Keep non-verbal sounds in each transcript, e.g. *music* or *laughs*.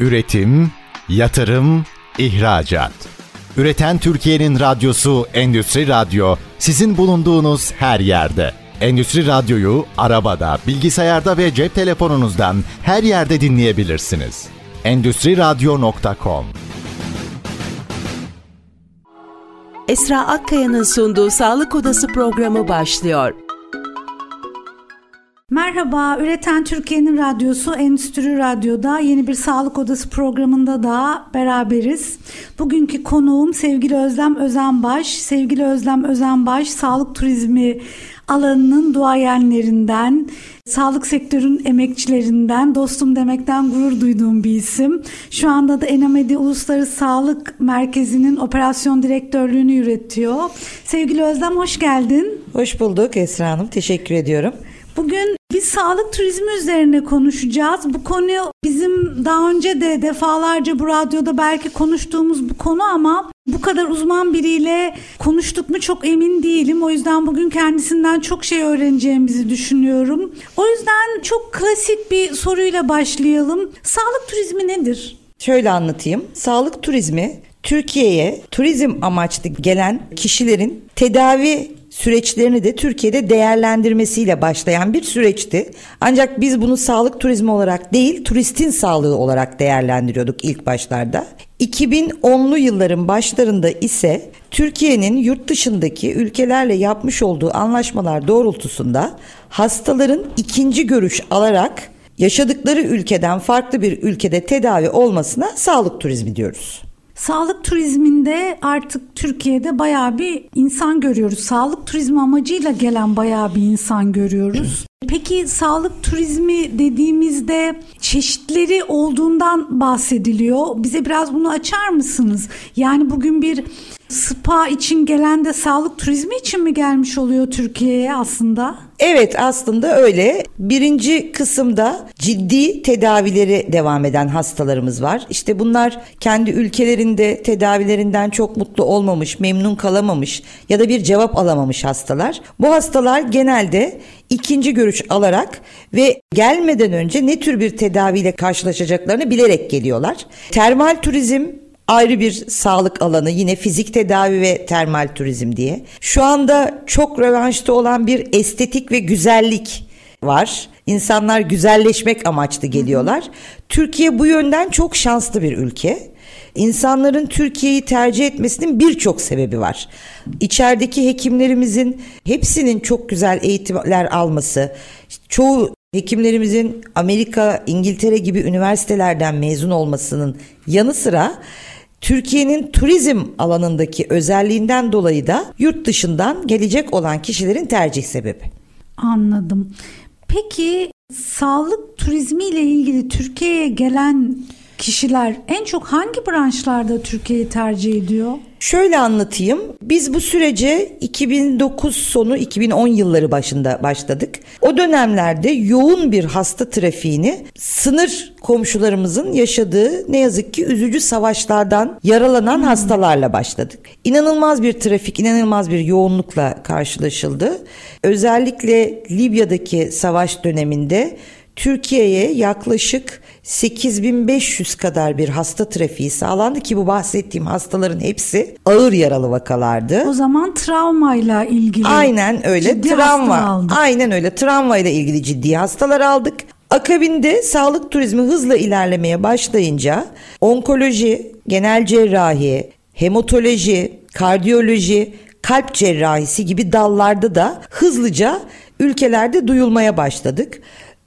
Üretim, yatırım, ihracat. Üreten Türkiye'nin radyosu Endüstri Radyo sizin bulunduğunuz her yerde. Endüstri Radyo'yu arabada, bilgisayarda ve cep telefonunuzdan her yerde dinleyebilirsiniz. Endüstri Radyo.com Esra Akkaya'nın sunduğu Sağlık Odası programı başlıyor. Merhaba, Üreten Türkiye'nin radyosu Endüstri Radyo'da yeni bir Sağlık Odası programında da beraberiz. Bugünkü konuğum sevgili Özlem Özenbaş. Sevgili Özlem Özenbaş, sağlık turizmi alanının duayenlerinden, sağlık sektörün emekçilerinden, dostum demekten gurur duyduğum bir isim. Şu anda da Enamedi Uluslararası Sağlık Merkezi'nin operasyon direktörlüğünü yürütüyor. Sevgili Özlem hoş geldin. Hoş bulduk Esra Hanım. Teşekkür ediyorum. Bugün biz sağlık turizmi üzerine konuşacağız. Bu konu bizim daha önce de defalarca bu radyoda belki konuştuğumuz bu konu ama bu kadar uzman biriyle konuştuk mu çok emin değilim. O yüzden bugün kendisinden çok şey öğreneceğimizi düşünüyorum. O yüzden çok klasik bir soruyla başlayalım. Sağlık turizmi nedir? Şöyle anlatayım. Sağlık turizmi Türkiye'ye turizm amaçlı gelen kişilerin tedavi süreçlerini de Türkiye'de değerlendirmesiyle başlayan bir süreçti. Ancak biz bunu sağlık turizmi olarak değil, turistin sağlığı olarak değerlendiriyorduk ilk başlarda. 2010'lu yılların başlarında ise Türkiye'nin yurt dışındaki ülkelerle yapmış olduğu anlaşmalar doğrultusunda hastaların ikinci görüş alarak yaşadıkları ülkeden farklı bir ülkede tedavi olmasına sağlık turizmi diyoruz. Sağlık turizminde artık Türkiye'de bayağı bir insan görüyoruz. Sağlık turizmi amacıyla gelen bayağı bir insan görüyoruz. Peki sağlık turizmi dediğimizde çeşitleri olduğundan bahsediliyor. Bize biraz bunu açar mısınız? Yani bugün bir spa için gelen de sağlık turizmi için mi gelmiş oluyor Türkiye'ye aslında? Evet aslında öyle. Birinci kısımda ciddi tedavileri devam eden hastalarımız var. İşte bunlar kendi ülkelerinde tedavilerinden çok mutlu olmamış, memnun kalamamış ya da bir cevap alamamış hastalar. Bu hastalar genelde ikinci görüş alarak ve gelmeden önce ne tür bir tedaviyle karşılaşacaklarını bilerek geliyorlar. Termal turizm ayrı bir sağlık alanı yine fizik tedavi ve termal turizm diye. Şu anda çok revanşta olan bir estetik ve güzellik var. İnsanlar güzelleşmek amaçlı geliyorlar. Türkiye bu yönden çok şanslı bir ülke. İnsanların Türkiye'yi tercih etmesinin birçok sebebi var. İçerideki hekimlerimizin hepsinin çok güzel eğitimler alması, çoğu hekimlerimizin Amerika, İngiltere gibi üniversitelerden mezun olmasının yanı sıra Türkiye'nin turizm alanındaki özelliğinden dolayı da yurt dışından gelecek olan kişilerin tercih sebebi. Anladım. Peki sağlık turizmi ile ilgili Türkiye'ye gelen kişiler en çok hangi branşlarda Türkiye'yi tercih ediyor? Şöyle anlatayım. Biz bu sürece 2009 sonu 2010 yılları başında başladık. O dönemlerde yoğun bir hasta trafiğini sınır komşularımızın yaşadığı ne yazık ki üzücü savaşlardan yaralanan hmm. hastalarla başladık. İnanılmaz bir trafik, inanılmaz bir yoğunlukla karşılaşıldı. Özellikle Libya'daki savaş döneminde Türkiye'ye yaklaşık 8500 kadar bir hasta trafiği sağlandı ki bu bahsettiğim hastaların hepsi ağır yaralı vakalardı. O zaman travmayla ilgili. Aynen öyle. Ciddi travma. Aynen öyle. Travmayla ilgili ciddi hastalar aldık. Akabinde sağlık turizmi hızla ilerlemeye başlayınca onkoloji, genel cerrahi, hematoloji, kardiyoloji, kalp cerrahisi gibi dallarda da hızlıca ülkelerde duyulmaya başladık.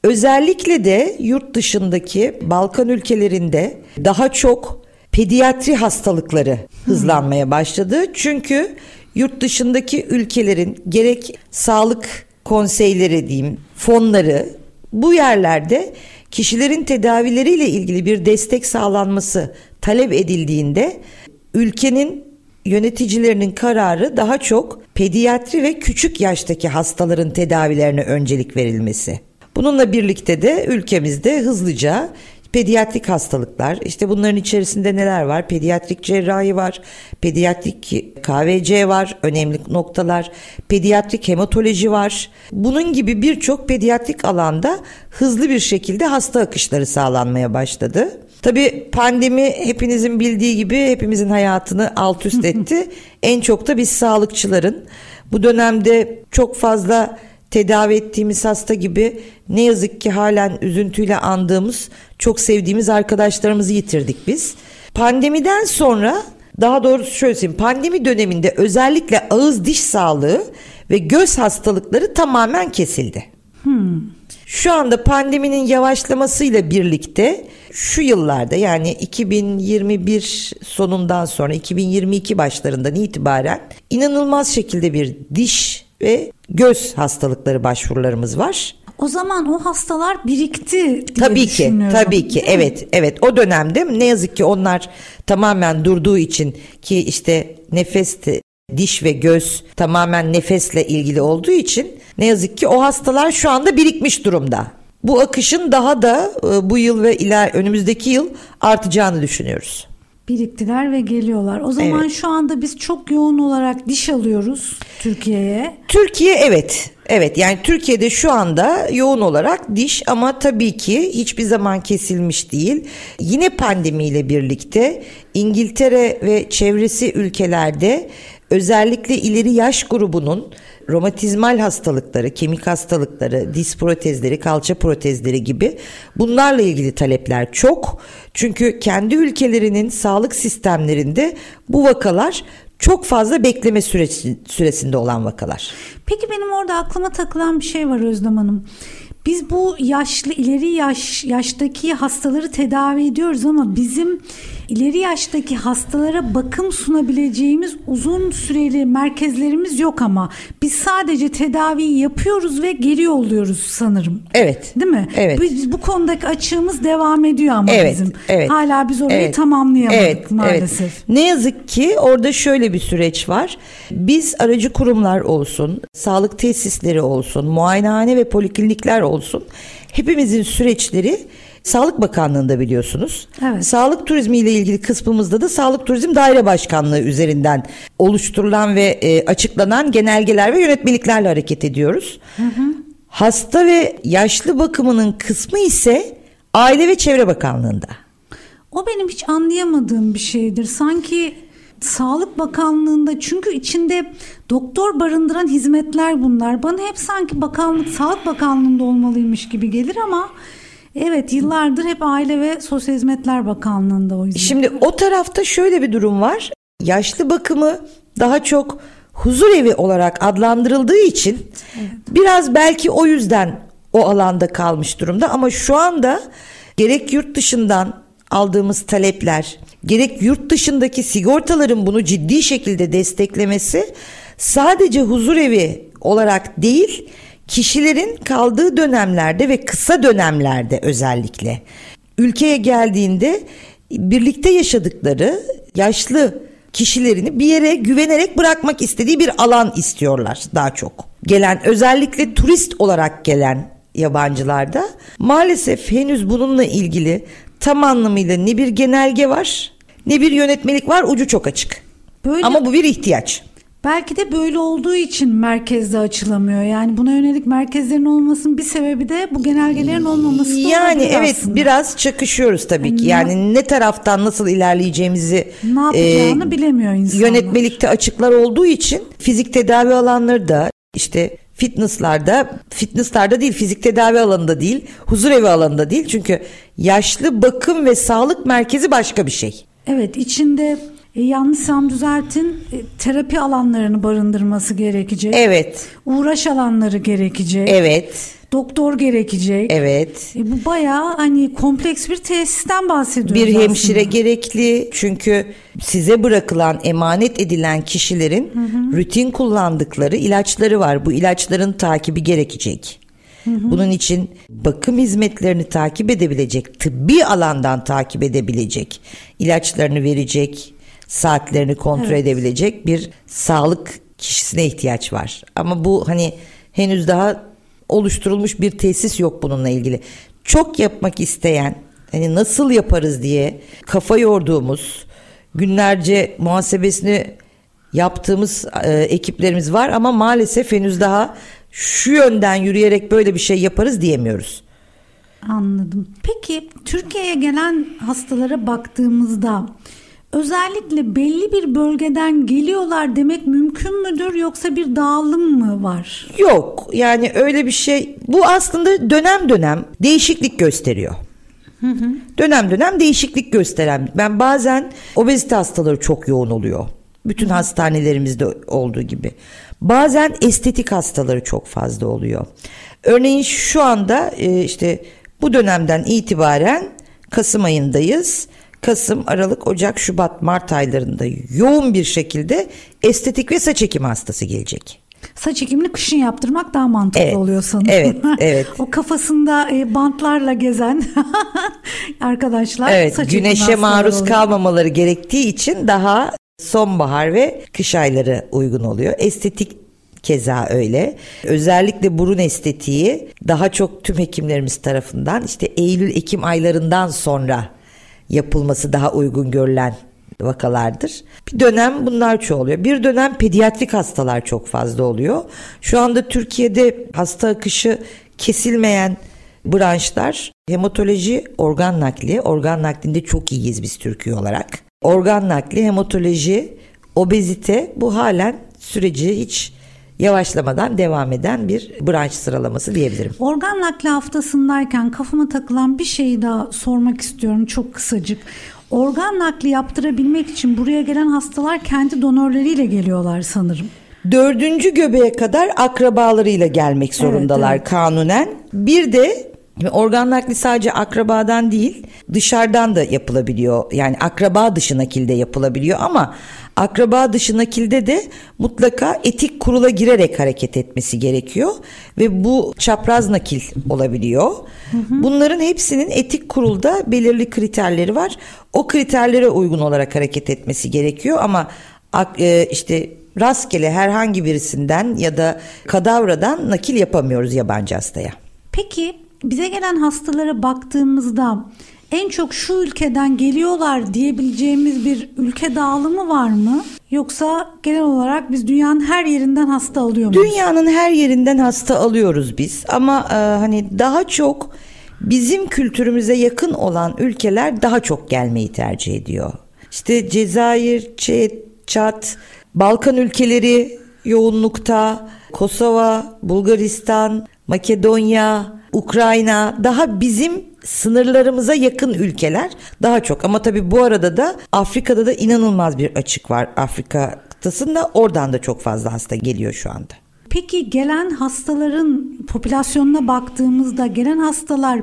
Özellikle de yurt dışındaki Balkan ülkelerinde daha çok pediatri hastalıkları hızlanmaya başladı. Çünkü yurt dışındaki ülkelerin gerek sağlık konseyleri diyeyim, fonları bu yerlerde kişilerin tedavileriyle ilgili bir destek sağlanması talep edildiğinde ülkenin yöneticilerinin kararı daha çok pediatri ve küçük yaştaki hastaların tedavilerine öncelik verilmesi. Bununla birlikte de ülkemizde hızlıca pediatrik hastalıklar. İşte bunların içerisinde neler var? Pediatrik cerrahi var, pediatrik KVC var, önemli noktalar. Pediatrik hematoloji var. Bunun gibi birçok pediatrik alanda hızlı bir şekilde hasta akışları sağlanmaya başladı. Tabii pandemi hepinizin bildiği gibi hepimizin hayatını alt üst etti. *laughs* en çok da biz sağlıkçıların bu dönemde çok fazla tedavi ettiğimiz hasta gibi ne yazık ki halen üzüntüyle andığımız çok sevdiğimiz arkadaşlarımızı yitirdik biz. Pandemiden sonra daha doğrusu şöyle söyleyeyim pandemi döneminde özellikle ağız diş sağlığı ve göz hastalıkları tamamen kesildi. Hmm. Şu anda pandeminin yavaşlamasıyla birlikte şu yıllarda yani 2021 sonundan sonra 2022 başlarından itibaren inanılmaz şekilde bir diş ve göz hastalıkları başvurularımız var. O zaman o hastalar birikti diye Tabii ki, tabii ki. Evet, evet. O dönemde ne yazık ki onlar tamamen durduğu için ki işte nefes diş ve göz tamamen nefesle ilgili olduğu için ne yazık ki o hastalar şu anda birikmiş durumda. Bu akışın daha da e, bu yıl ve iler önümüzdeki yıl artacağını düşünüyoruz biriktiler ve geliyorlar. O zaman evet. şu anda biz çok yoğun olarak diş alıyoruz Türkiye'ye. Türkiye evet. Evet yani Türkiye'de şu anda yoğun olarak diş ama tabii ki hiçbir zaman kesilmiş değil. Yine pandemiyle birlikte İngiltere ve çevresi ülkelerde özellikle ileri yaş grubunun romatizmal hastalıkları, kemik hastalıkları, diz protezleri, kalça protezleri gibi bunlarla ilgili talepler çok. Çünkü kendi ülkelerinin sağlık sistemlerinde bu vakalar çok fazla bekleme süresi, süresinde olan vakalar. Peki benim orada aklıma takılan bir şey var Özlem Hanım. Biz bu yaşlı ileri yaş yaştaki hastaları tedavi ediyoruz ama bizim ileri yaştaki hastalara bakım sunabileceğimiz uzun süreli merkezlerimiz yok ama biz sadece tedaviyi yapıyoruz ve geri oluyoruz sanırım. Evet. Değil mi? Evet. Biz bu konudaki açığımız devam ediyor ama evet, bizim. Evet. Hala biz orayı evet. tamamlayamadık evet, maalesef. Evet. Ne yazık ki orada şöyle bir süreç var. Biz aracı kurumlar olsun, sağlık tesisleri olsun, muayenehane ve poliklinikler olsun hepimizin süreçleri Sağlık Bakanlığı'nda biliyorsunuz. Evet. Sağlık turizmi ile ilgili kısmımızda da Sağlık Turizm Daire Başkanlığı üzerinden oluşturulan ve e, açıklanan genelgeler ve yönetmeliklerle hareket ediyoruz. Hı hı. Hasta ve yaşlı bakımının kısmı ise Aile ve Çevre Bakanlığı'nda. O benim hiç anlayamadığım bir şeydir. Sanki Sağlık Bakanlığı'nda çünkü içinde doktor barındıran hizmetler bunlar. Bana hep sanki bakanlık Sağlık Bakanlığı'nda olmalıymış gibi gelir ama Evet yıllardır hep Aile ve Sosyal Hizmetler Bakanlığı'nda o yüzden. Şimdi o tarafta şöyle bir durum var. Yaşlı bakımı daha çok huzur evi olarak adlandırıldığı için evet. biraz belki o yüzden o alanda kalmış durumda ama şu anda gerek yurt dışından aldığımız talepler, gerek yurt dışındaki sigortaların bunu ciddi şekilde desteklemesi sadece huzur evi olarak değil, kişilerin kaldığı dönemlerde ve kısa dönemlerde özellikle ülkeye geldiğinde birlikte yaşadıkları yaşlı kişilerini bir yere güvenerek bırakmak istediği bir alan istiyorlar daha çok. Gelen özellikle turist olarak gelen yabancılarda maalesef henüz bununla ilgili tam anlamıyla ne bir genelge var ne bir yönetmelik var ucu çok açık. Böyle, Ama bu bir ihtiyaç. Belki de böyle olduğu için merkezde açılamıyor. Yani buna yönelik merkezlerin olmasının bir sebebi de bu genelgelerin olmaması da Yani evet aslında. biraz çakışıyoruz tabii ki. Yani, ne taraftan nasıl ilerleyeceğimizi ne yapacağını e, bilemiyor insanlar. Yönetmelikte açıklar olduğu için fizik tedavi alanları da işte fitnesslarda, fitnesslarda değil, fizik tedavi alanında değil, huzur evi alanında değil. Çünkü yaşlı bakım ve sağlık merkezi başka bir şey. Evet, içinde e, yanlışsam düzeltin e, terapi alanlarını barındırması gerekecek. Evet. Uğraş alanları gerekecek. Evet. Doktor gerekecek. Evet. E, bu bayağı hani kompleks bir tesisten bahsediyoruz Bir aslında. hemşire gerekli çünkü size bırakılan emanet edilen kişilerin hı hı. rutin kullandıkları ilaçları var. Bu ilaçların takibi gerekecek. Hı hı. Bunun için bakım hizmetlerini takip edebilecek, tıbbi alandan takip edebilecek, ilaçlarını verecek, saatlerini kontrol evet. edebilecek bir sağlık kişisine ihtiyaç var. Ama bu hani henüz daha oluşturulmuş bir tesis yok bununla ilgili. Çok yapmak isteyen hani nasıl yaparız diye kafa yorduğumuz günlerce muhasebesini yaptığımız e, ekiplerimiz var ama maalesef henüz daha şu yönden yürüyerek böyle bir şey yaparız diyemiyoruz. Anladım. Peki Türkiye'ye gelen hastalara baktığımızda özellikle belli bir bölgeden geliyorlar demek mümkün müdür yoksa bir dağılım mı var? Yok yani öyle bir şey bu aslında dönem dönem değişiklik gösteriyor. Dönem dönem değişiklik gösteren ben bazen obezite hastaları çok yoğun oluyor. Bütün hastanelerimizde olduğu gibi. Bazen estetik hastaları çok fazla oluyor. Örneğin şu anda e, işte bu dönemden itibaren Kasım ayındayız. Kasım, Aralık, Ocak, Şubat, Mart aylarında yoğun bir şekilde estetik ve saç ekimi hastası gelecek. Saç ekimini kışın yaptırmak daha mantıklı Evet, oluyor sanırım. evet, evet. *laughs* o kafasında e, bantlarla gezen *laughs* arkadaşlar Evet, saç güneşe maruz oluyor. kalmamaları gerektiği için daha sonbahar ve kış ayları uygun oluyor. Estetik keza öyle. Özellikle burun estetiği daha çok tüm hekimlerimiz tarafından işte Eylül Ekim aylarından sonra yapılması daha uygun görülen vakalardır. Bir dönem bunlar çoğalıyor. Bir dönem pediatrik hastalar çok fazla oluyor. Şu anda Türkiye'de hasta akışı kesilmeyen branşlar hematoloji, organ nakli. Organ naklinde çok iyiyiz biz Türkiye olarak. Organ nakli, hematoloji, obezite bu halen süreci hiç yavaşlamadan devam eden bir branş sıralaması diyebilirim. Organ nakli haftasındayken kafama takılan bir şeyi daha sormak istiyorum çok kısacık. Organ nakli yaptırabilmek için buraya gelen hastalar kendi donörleriyle geliyorlar sanırım. Dördüncü göbeğe kadar akrabalarıyla gelmek zorundalar evet. kanunen. Bir de organ nakli sadece akrabadan değil dışarıdan da yapılabiliyor. Yani akraba dışı nakilde yapılabiliyor ama akraba dışı nakilde de mutlaka etik kurula girerek hareket etmesi gerekiyor ve bu çapraz nakil olabiliyor. Bunların hepsinin etik kurulda belirli kriterleri var. O kriterlere uygun olarak hareket etmesi gerekiyor ama e, işte rastgele herhangi birisinden ya da kadavradan nakil yapamıyoruz yabancı hastaya. Peki bize gelen hastalara baktığımızda en çok şu ülkeden geliyorlar diyebileceğimiz bir ülke dağılımı var mı? Yoksa genel olarak biz dünyanın her yerinden hasta alıyor muyuz? Dünyanın her yerinden hasta alıyoruz biz ama e, hani daha çok bizim kültürümüze yakın olan ülkeler daha çok gelmeyi tercih ediyor. İşte Cezayir, Çat, Balkan ülkeleri yoğunlukta, Kosova, Bulgaristan, Makedonya, Ukrayna daha bizim sınırlarımıza yakın ülkeler daha çok. Ama tabii bu arada da Afrika'da da inanılmaz bir açık var. Afrika kıtasında oradan da çok fazla hasta geliyor şu anda. Peki gelen hastaların popülasyonuna baktığımızda gelen hastalar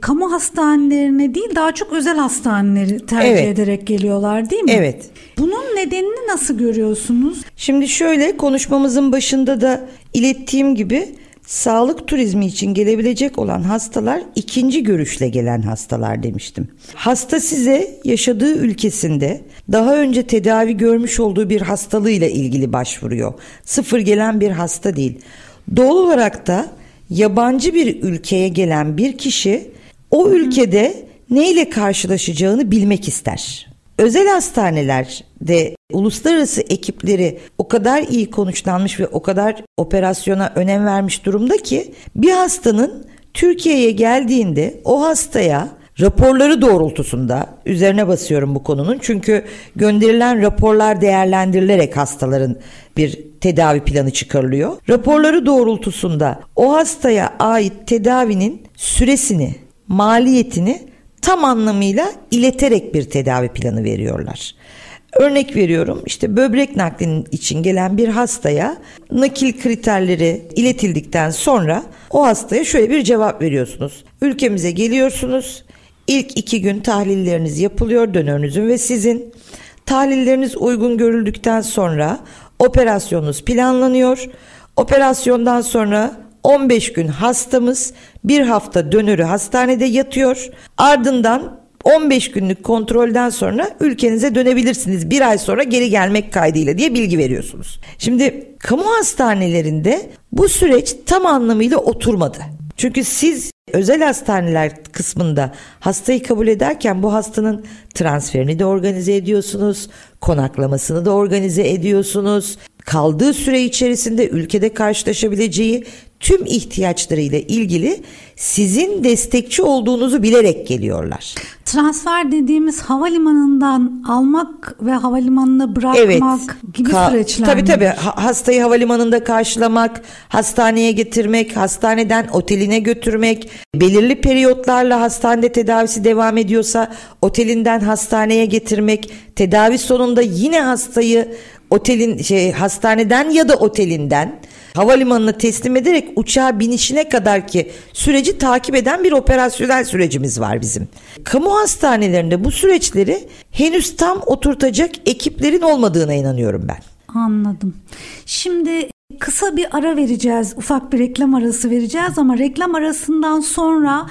kamu hastanelerine değil daha çok özel hastaneleri tercih Evet. ederek geliyorlar değil mi? Evet. Bunun nedenini nasıl görüyorsunuz? Şimdi şöyle konuşmamızın başında da ilettiğim gibi sağlık turizmi için gelebilecek olan hastalar ikinci görüşle gelen hastalar demiştim. Hasta size yaşadığı ülkesinde daha önce tedavi görmüş olduğu bir hastalığıyla ilgili başvuruyor. Sıfır gelen bir hasta değil. Doğal olarak da yabancı bir ülkeye gelen bir kişi o ülkede neyle karşılaşacağını bilmek ister. Özel hastanelerde uluslararası ekipleri o kadar iyi konuşlanmış ve o kadar operasyona önem vermiş durumda ki bir hastanın Türkiye'ye geldiğinde o hastaya raporları doğrultusunda üzerine basıyorum bu konunun çünkü gönderilen raporlar değerlendirilerek hastaların bir tedavi planı çıkarılıyor. Raporları doğrultusunda o hastaya ait tedavinin süresini, maliyetini tam anlamıyla ileterek bir tedavi planı veriyorlar. Örnek veriyorum işte böbrek naklinin için gelen bir hastaya nakil kriterleri iletildikten sonra o hastaya şöyle bir cevap veriyorsunuz. Ülkemize geliyorsunuz. İlk iki gün tahlilleriniz yapılıyor dönörünüzün ve sizin. Tahlilleriniz uygun görüldükten sonra operasyonunuz planlanıyor. Operasyondan sonra 15 gün hastamız bir hafta dönörü hastanede yatıyor. Ardından 15 günlük kontrolden sonra ülkenize dönebilirsiniz. Bir ay sonra geri gelmek kaydıyla diye bilgi veriyorsunuz. Şimdi kamu hastanelerinde bu süreç tam anlamıyla oturmadı. Çünkü siz Özel hastaneler kısmında hastayı kabul ederken bu hastanın transferini de organize ediyorsunuz, konaklamasını da organize ediyorsunuz. Kaldığı süre içerisinde ülkede karşılaşabileceği tüm ihtiyaçlarıyla ilgili sizin destekçi olduğunuzu bilerek geliyorlar. Transfer dediğimiz havalimanından almak ve havalimanına bırakmak Evet. gibi Ka- süreçler Tabii tabii. Ha- hastayı havalimanında karşılamak, hastaneye getirmek, hastaneden oteline götürmek, belirli periyotlarla hastanede tedavisi devam ediyorsa otelinden hastaneye getirmek, tedavi sonunda yine hastayı otelin şey hastaneden ya da otelinden havalimanına teslim ederek uçağa binişine kadar ki süreci takip eden bir operasyonel sürecimiz var bizim. Kamu hastanelerinde bu süreçleri henüz tam oturtacak ekiplerin olmadığına inanıyorum ben. Anladım. Şimdi kısa bir ara vereceğiz. Ufak bir reklam arası vereceğiz ama reklam arasından sonra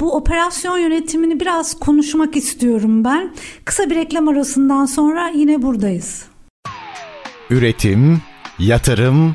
bu operasyon yönetimini biraz konuşmak istiyorum ben. Kısa bir reklam arasından sonra yine buradayız. Üretim, yatırım,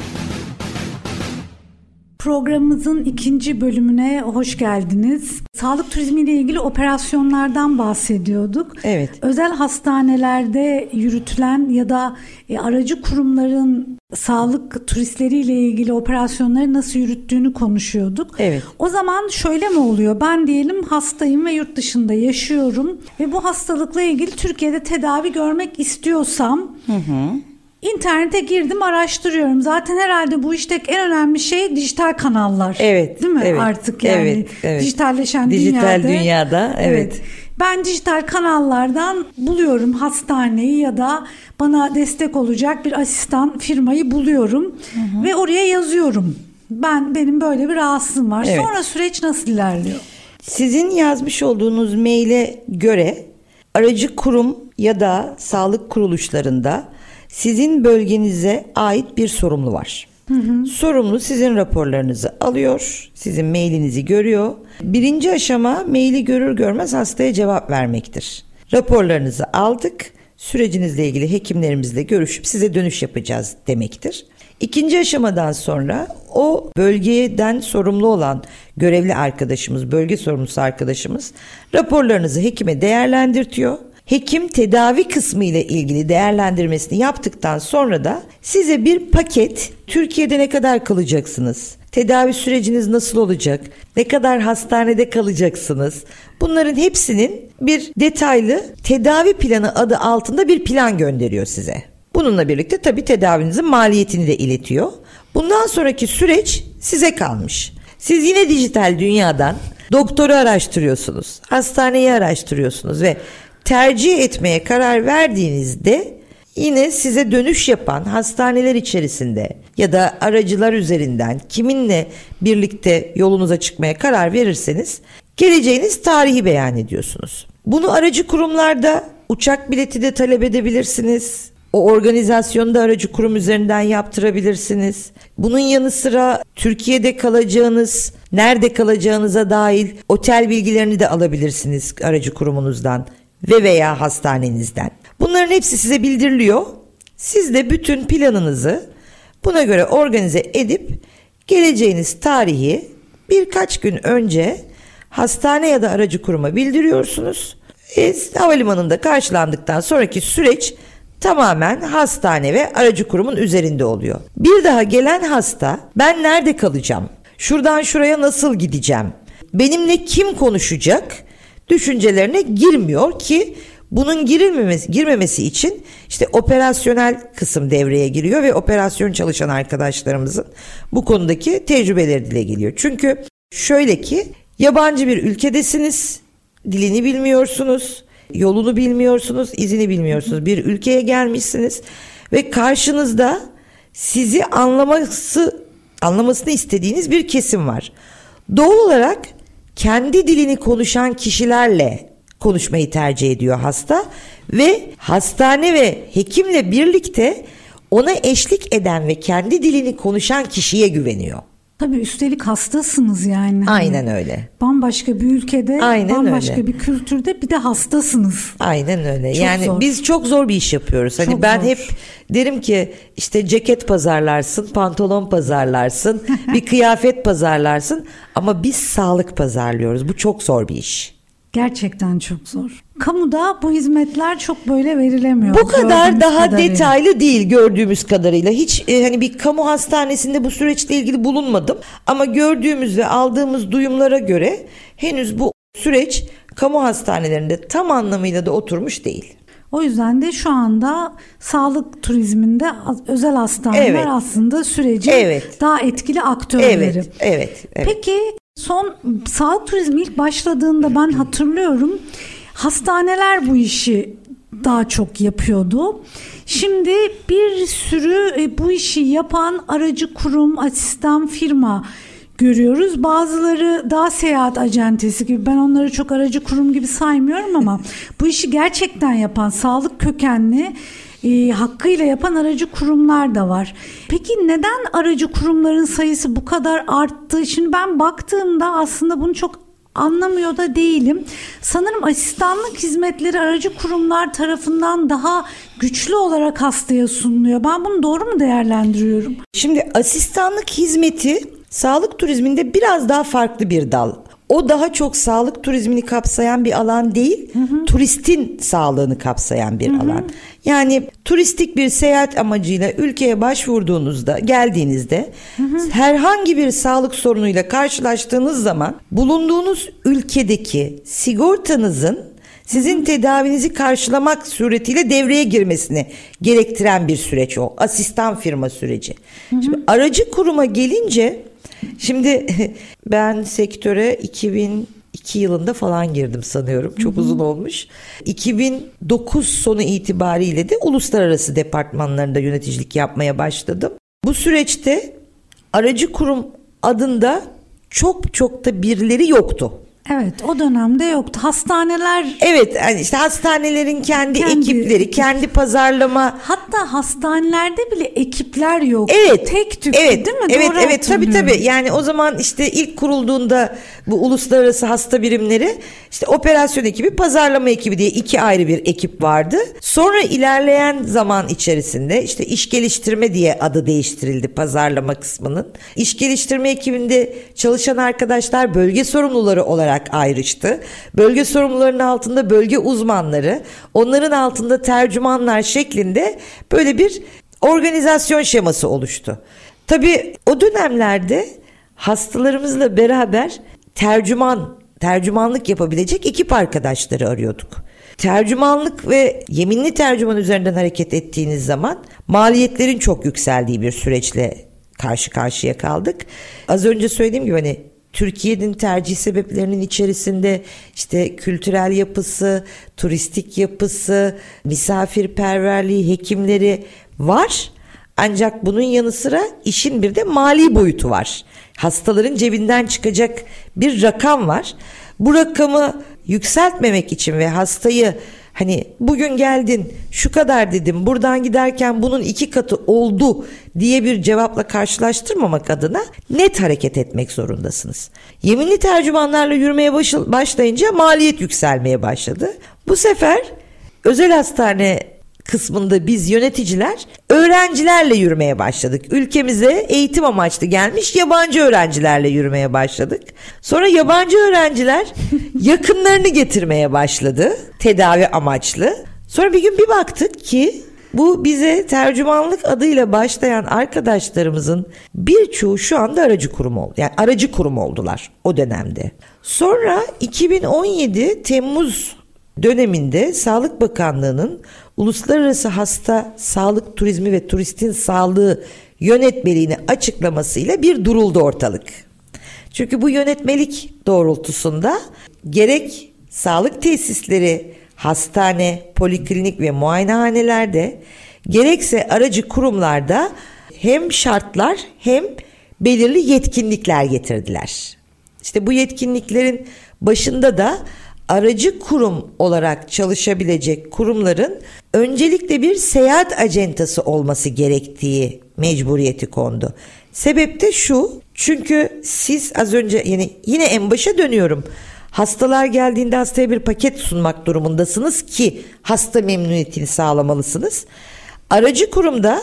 Programımızın ikinci bölümüne hoş geldiniz. Sağlık turizmi ile ilgili operasyonlardan bahsediyorduk. Evet. Özel hastanelerde yürütülen ya da e, aracı kurumların sağlık turistleriyle ilgili operasyonları nasıl yürüttüğünü konuşuyorduk. Evet. O zaman şöyle mi oluyor? Ben diyelim hastayım ve yurt dışında yaşıyorum ve bu hastalıkla ilgili Türkiye'de tedavi görmek istiyorsam İnternete girdim araştırıyorum. Zaten herhalde bu işte en önemli şey dijital kanallar. Evet, Değil mi evet, artık yani evet, evet. dijitalleşen Dijital dünyada. dünyada, evet. Ben dijital kanallardan buluyorum hastaneyi ya da bana destek olacak bir asistan firmayı buluyorum ve oraya yazıyorum. Ben benim böyle bir rahatsızım var. Evet. Sonra süreç nasıl ilerliyor? Sizin yazmış olduğunuz maile göre aracı kurum ya da sağlık kuruluşlarında sizin bölgenize ait bir sorumlu var. Sorumlu sizin raporlarınızı alıyor, sizin mailinizi görüyor. Birinci aşama maili görür görmez hastaya cevap vermektir. Raporlarınızı aldık, sürecinizle ilgili hekimlerimizle görüşüp size dönüş yapacağız demektir. İkinci aşamadan sonra o bölgeden sorumlu olan görevli arkadaşımız, bölge sorumlusu arkadaşımız raporlarınızı hekime değerlendirtiyor. Hekim tedavi kısmı ile ilgili değerlendirmesini yaptıktan sonra da size bir paket Türkiye'de ne kadar kalacaksınız? Tedavi süreciniz nasıl olacak? Ne kadar hastanede kalacaksınız? Bunların hepsinin bir detaylı tedavi planı adı altında bir plan gönderiyor size. Bununla birlikte tabii tedavinizin maliyetini de iletiyor. Bundan sonraki süreç size kalmış. Siz yine dijital dünyadan doktoru araştırıyorsunuz, hastaneyi araştırıyorsunuz ve tercih etmeye karar verdiğinizde yine size dönüş yapan hastaneler içerisinde ya da aracılar üzerinden kiminle birlikte yolunuza çıkmaya karar verirseniz geleceğiniz tarihi beyan ediyorsunuz. Bunu aracı kurumlarda uçak bileti de talep edebilirsiniz. O organizasyonu da aracı kurum üzerinden yaptırabilirsiniz. Bunun yanı sıra Türkiye'de kalacağınız, nerede kalacağınıza dahil otel bilgilerini de alabilirsiniz aracı kurumunuzdan ve veya hastanenizden. Bunların hepsi size bildiriliyor. Siz de bütün planınızı buna göre organize edip geleceğiniz tarihi birkaç gün önce hastane ya da aracı kuruma bildiriyorsunuz. E, havalimanında karşılandıktan sonraki süreç tamamen hastane ve aracı kurumun üzerinde oluyor. Bir daha gelen hasta ben nerede kalacağım? Şuradan şuraya nasıl gideceğim? Benimle kim konuşacak? Düşüncelerine girmiyor ki bunun girilmemesi, girmemesi için işte operasyonel kısım devreye giriyor ve operasyon çalışan arkadaşlarımızın bu konudaki tecrübeleri dile geliyor. Çünkü şöyle ki yabancı bir ülkedesiniz, dilini bilmiyorsunuz, yolunu bilmiyorsunuz, izini bilmiyorsunuz. Bir ülkeye gelmişsiniz ve karşınızda sizi anlaması anlamasını istediğiniz bir kesim var. Doğal olarak kendi dilini konuşan kişilerle konuşmayı tercih ediyor hasta ve hastane ve hekimle birlikte ona eşlik eden ve kendi dilini konuşan kişiye güveniyor. Tabii üstelik hastasınız yani. Aynen öyle. Bambaşka bir ülkede, Aynen bambaşka öyle. bir kültürde bir de hastasınız. Aynen öyle. Çok yani zor. biz çok zor bir iş yapıyoruz. Hani Çok ben zor. hep derim ki işte ceket pazarlarsın, pantolon pazarlarsın, *laughs* bir kıyafet pazarlarsın ama biz sağlık pazarlıyoruz. Bu çok zor bir iş. Gerçekten çok zor. Kamuda bu hizmetler çok böyle verilemiyor. Bu kadar daha kadarıyla. detaylı değil gördüğümüz kadarıyla. Hiç e, hani bir kamu hastanesinde bu süreçle ilgili bulunmadım ama gördüğümüz ve aldığımız duyumlara göre henüz bu süreç kamu hastanelerinde tam anlamıyla da oturmuş değil. O yüzden de şu anda sağlık turizminde özel hastaneler Evet. aslında sürecin Evet. daha etkili aktörleri. Evet, evet, evet. Peki son sağlık turizmi ilk başladığında ben hatırlıyorum hastaneler bu işi daha çok yapıyordu. Şimdi bir sürü e, bu işi yapan aracı kurum, asistan firma görüyoruz. Bazıları daha seyahat acentesi gibi ben onları çok aracı kurum gibi saymıyorum ama bu işi gerçekten yapan sağlık kökenli e, hakkıyla yapan aracı kurumlar da var. Peki neden aracı kurumların sayısı bu kadar arttı? Şimdi ben baktığımda aslında bunu çok anlamıyor da değilim. Sanırım asistanlık hizmetleri aracı kurumlar tarafından daha güçlü olarak hastaya sunuluyor. Ben bunu doğru mu değerlendiriyorum? Şimdi asistanlık hizmeti sağlık turizminde biraz daha farklı bir dal. O daha çok sağlık turizmini kapsayan bir alan değil, turistin sağlığını kapsayan bir alan. Yani turistik bir seyahat amacıyla ülkeye başvurduğunuzda, geldiğinizde herhangi bir sağlık sorunuyla karşılaştığınız zaman bulunduğunuz ülkedeki sigortanızın sizin tedavinizi karşılamak suretiyle devreye girmesini gerektiren bir süreç o. Asistan firma süreci. Şimdi aracı kuruma gelince şimdi *laughs* ben sektöre 2002 yılında falan girdim sanıyorum. Çok uzun olmuş. 2009 sonu itibariyle de uluslararası departmanlarında yöneticilik yapmaya başladım. Bu süreçte aracı kurum adında çok çok da birileri yoktu. Evet o dönemde yoktu. Hastaneler Evet yani işte hastanelerin kendi, Kendi- ekipleri, kendi pazarlama hatta hastanelerde bile ekipler yok. Evet. Tek tük evet, değil mi? Evet, Doğru evet tabii hatırlıyorum. tabii. Yani o zaman işte ilk kurulduğunda bu uluslararası hasta birimleri işte operasyon ekibi, pazarlama ekibi diye iki ayrı bir ekip vardı. Sonra ilerleyen zaman içerisinde işte iş geliştirme diye adı değiştirildi pazarlama kısmının. İş geliştirme ekibinde çalışan arkadaşlar bölge sorumluları olarak ayrıştı. Bölge sorumlularının altında bölge uzmanları, onların altında tercümanlar şeklinde böyle bir organizasyon şeması oluştu. Tabii o dönemlerde hastalarımızla beraber tercüman, tercümanlık yapabilecek ekip arkadaşları arıyorduk. Tercümanlık ve yeminli tercüman üzerinden hareket ettiğiniz zaman maliyetlerin çok yükseldiği bir süreçle karşı karşıya kaldık. Az önce söylediğim gibi hani Türkiye'nin tercih sebeplerinin içerisinde işte kültürel yapısı, turistik yapısı, misafirperverliği, hekimleri var. Ancak bunun yanı sıra işin bir de mali boyutu var. Hastaların cebinden çıkacak bir rakam var. Bu rakamı yükseltmemek için ve hastayı hani bugün geldin şu kadar dedim buradan giderken bunun iki katı oldu diye bir cevapla karşılaştırmamak adına net hareket etmek zorundasınız. Yeminli tercümanlarla yürümeye başlayınca maliyet yükselmeye başladı. Bu sefer özel hastane kısmında biz yöneticiler öğrencilerle yürümeye başladık. Ülkemize eğitim amaçlı gelmiş yabancı öğrencilerle yürümeye başladık. Sonra yabancı öğrenciler *laughs* yakınlarını getirmeye başladı tedavi amaçlı. Sonra bir gün bir baktık ki bu bize tercümanlık adıyla başlayan arkadaşlarımızın birçoğu şu anda aracı kurum oldu. Yani aracı kurum oldular o dönemde. Sonra 2017 Temmuz döneminde Sağlık Bakanlığı'nın Uluslararası Hasta Sağlık Turizmi ve Turistin Sağlığı yönetmeliğini açıklamasıyla bir duruldu ortalık. Çünkü bu yönetmelik doğrultusunda gerek sağlık tesisleri, hastane, poliklinik ve muayenehanelerde gerekse aracı kurumlarda hem şartlar hem belirli yetkinlikler getirdiler. İşte bu yetkinliklerin başında da aracı kurum olarak çalışabilecek kurumların öncelikle bir seyahat acentası olması gerektiği mecburiyeti kondu. Sebep de şu Çünkü siz az önce yani yine en başa dönüyorum. Hastalar geldiğinde hastaya bir paket sunmak durumundasınız ki hasta memnuniyetini sağlamalısınız. Aracı kurumda